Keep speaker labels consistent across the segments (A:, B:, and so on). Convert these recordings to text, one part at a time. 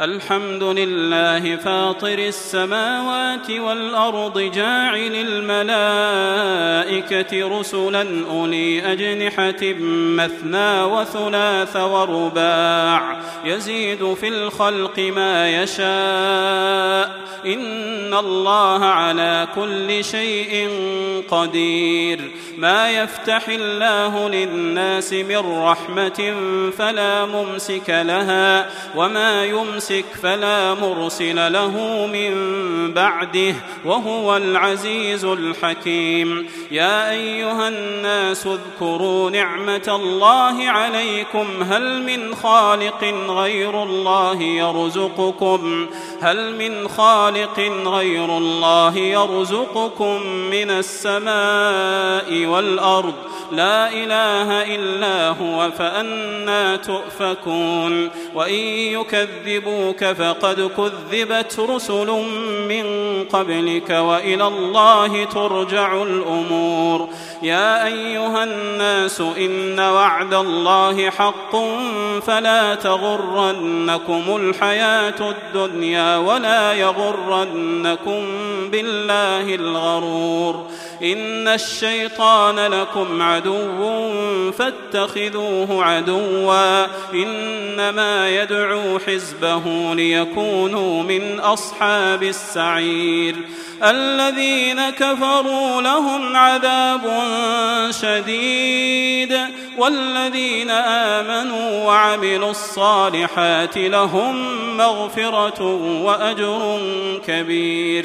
A: الحمد لله فاطر السماوات والأرض جاعل الملائكة رسلا أولي أجنحة مثنى وثلاث ورباع يزيد في الخلق ما يشاء إن الله على كل شيء قدير ما يفتح الله للناس من رحمة فلا ممسك لها وما يمسك فلا مرسل له من بعده وهو العزيز الحكيم. يا أيها الناس اذكروا نعمة الله عليكم. هل من خالق غير الله يرزقكم؟ هل من خالق غير الله يرزقكم من السماء والأرض؟ لا إله إلا هو فانى تؤفكون. وإن يكذبوك فقد كذبت رسل من قبلك وإلى الله ترجع الأمور. يا أيها الناس إن وعد الله حق فلا تغرنكم الحياة الدنيا ولا يغرنكم بالله الغرور إن الشيطان لكم عدو فاتخذوه عدوا إنما يدعو حزبه ليكونوا من أصحاب السعير الذين كفروا لهم عذاب شديد والذين آمنوا وعملوا الصالحات لهم مغفرة وأجر كبير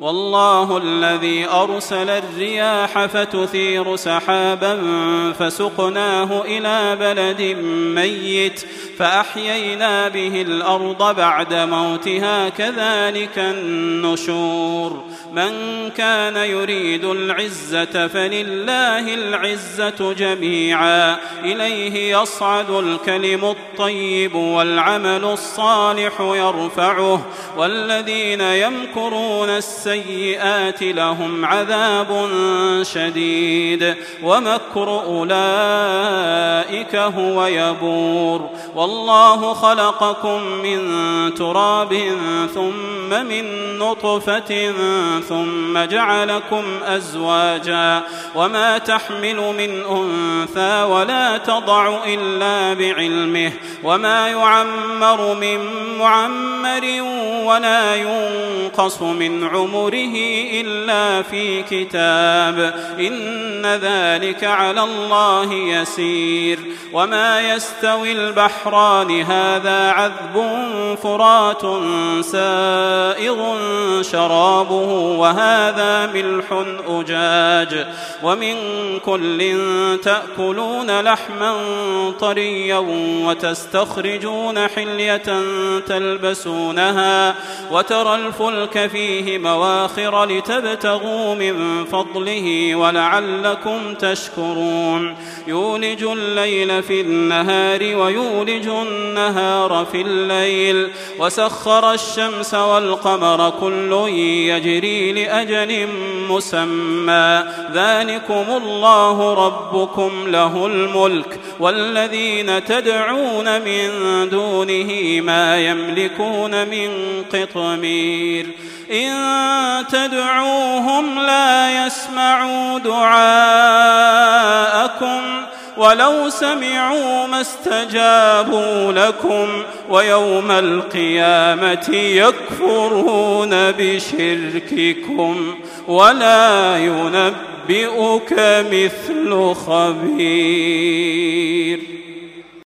A: والله الذي أرسل الرياح فتثير سحابا فسقناه إلى بلد ميت فأحيينا به الأرض بعد موتها كذلك النشور من كان يريد العزة فلله العزة جميعا إليه يصعد الكلم الطيب والعمل الصالح يرفعه والذين يمكرون السيئات لهم عذاب شديد. ومكر أولئك هو يبور. والله خلقكم من تراب ثم من نطفة ثم جعلكم أزواجا. وما تحمل من أنثى ولا تضع إلا بعلمه. وما يعمر من معمر ولا ينقص من عمره إلا في كتاب. إن ذلك على الله يسير. وما يستوي البحران هذا عذب فرات سائغ شرابه وهذا ملح أجاج. ومن كل تأكلون لحما طريا وتستخرجون حلية تلبسونها وترى الفلك فيه مواخر لتبتغوا من فضله ولعلكم تشكرون. يولج الليل في النهار ويولج النهار في الليل. وسخر الشمس والقمر كل يجري لأجل مسمى. ذلكم الله ربكم له الملك. والذين تدعون من دونه ما يملكون من قطمير. إن تدعوهم لا يسمعوا دعاءكم ولو سمعوا ما استجابوا لكم ويوم القيامة يكفرون بشرككم ولا ينبئك مثل خبير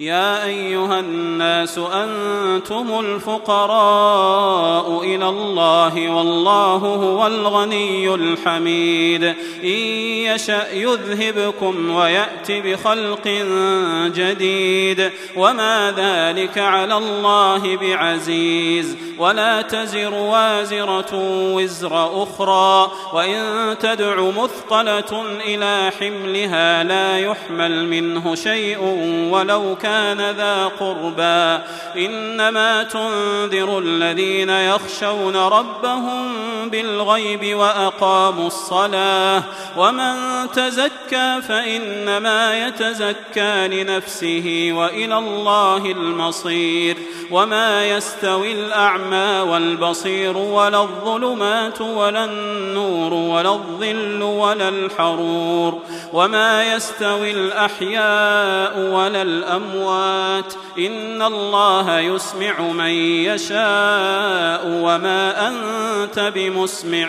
A: يا أيها الناس أنتم الفقراء إلى الله والله هو الغني الحميد. إن يشأ يذهبكم ويات بخلق جديد. وما ذلك على الله بعزيز. ولا تزر وازرة وزر أخرى. وإن تدع مثقلة إلى حملها لا يحمل منه شيء ولو كان كان ذا قربى. إنما تنذر الذين يخشون ربهم بالغيب وأقاموا الصلاة. ومن تزكى فإنما يتزكى لنفسه وإلى الله المصير. وما يستوي الأعمى والبصير ولا الظلمات ولا النور ولا الظل ولا الحرور. وما يستوي الأحياء ولا الأموات إن الله يسمع من يشاء وما أنت بمسمع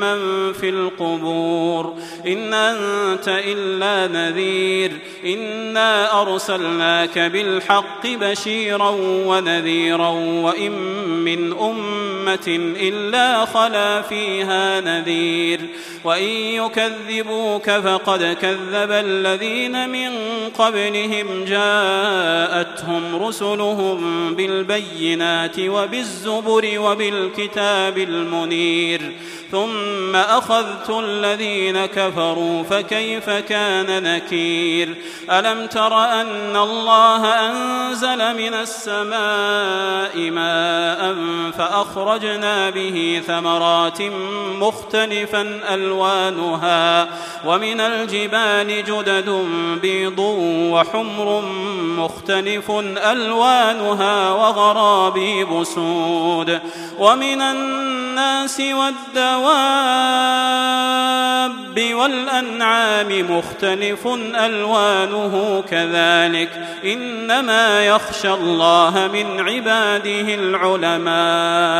A: من في القبور. إن أنت إلا نذير. إنا أرسلناك بالحق بشيرا ونذيرا وإن من أمة إلا خلا فيها نذير. وإن يكذبوك فقد كذب الذين من قبلهم. جاءتهم رسلهم بالبينات وبالزبر وبالكتاب المنير. ثم أخذت الذين كفروا فكيف كان نكير؟ ألم تر أن الله أنزل من السماء ماء فأخرجنا به ثمرات مختلفا ألوانها ومن الجبال جدد بيض وحمر مختلف ألوانها وغرابيب سود ومن الناس والدواب والأنعام مختلف ألوانه كذلك. إنما يخشى الله من عباده العلماء.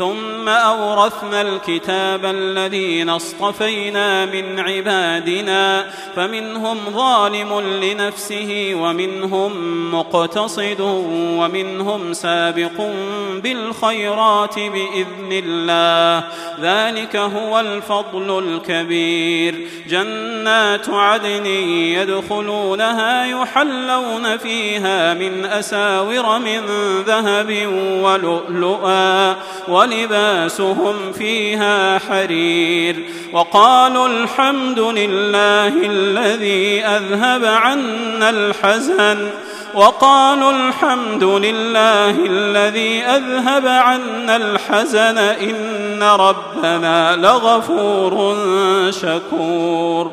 A: ثم أورثنا الكتاب الذين اصطفينا من عبادنا فمنهم ظالم لنفسه ومنهم مقتصد ومنهم سابق بالخيرات بإذن الله. ذلك هو الفضل الكبير. جنات عدن يدخلونها يحلون فيها من أساور من ذهب ولؤلؤا ولباسهم فيها حرير وقالوا الحمد لله الذي أذهب عنا الحزن وقالوا الحمد لله الذي أذهب عنا الحزن إن ربنا لغفور شكور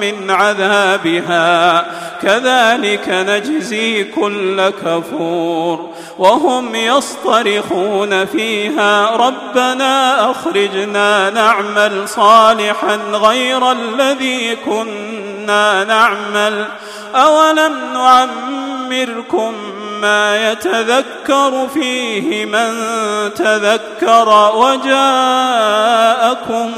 A: من عذابها. كذلك نجزي كل كفور. وهم يصطرخون فيها. ربنا أخرجنا نعمل صالحا غير الذي كنا نعمل. أولم نعمركم ما يتذكر فيه من تذكر وجاءكم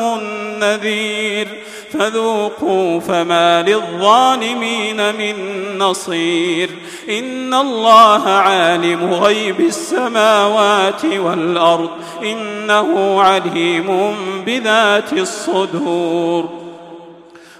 A: النذير. فذوقوا فما للظالمين من نصير. إن الله عالم غيب السماوات والأرض. إنه عليم بذات الصدور.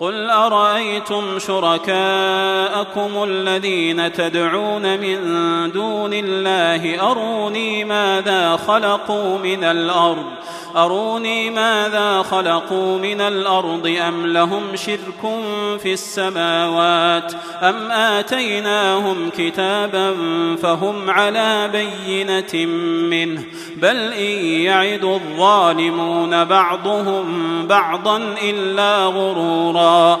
A: قل أرأيتم شركاءكم الذين تدعون من دون الله؟ أروني ماذا خلقوا من الأرض؟ أروني ماذا خلقوا من الأرض؟ أم لهم شرك في السماوات؟ أم آتيناهم كتابا فهم على بينة منه؟ بل إن يعد الظالمون بعضهم بعضا إلا غرورا. خيرا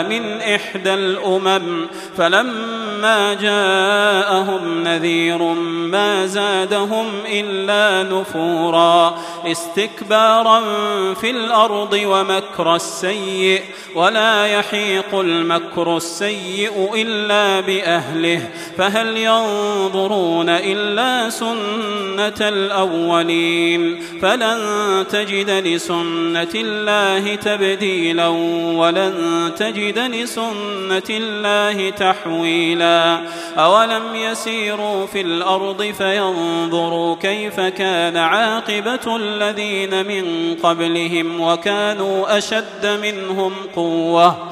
A: من إحدى الأمم فلما جاءهم نذير ما زادهم إلا نفورا استكبارا في الأرض ومكر السيء ولا يحيق المكر السيء إلا بأهله فهل ينظرون إلا سنة الأولين فلن تجد لسنة الله تبديلا ولن تجد لسنة الله تحويلا. أولم يسيروا في الأرض فينظروا كيف كان عاقبة الذين من قبلهم وكانوا أشد منهم قوة.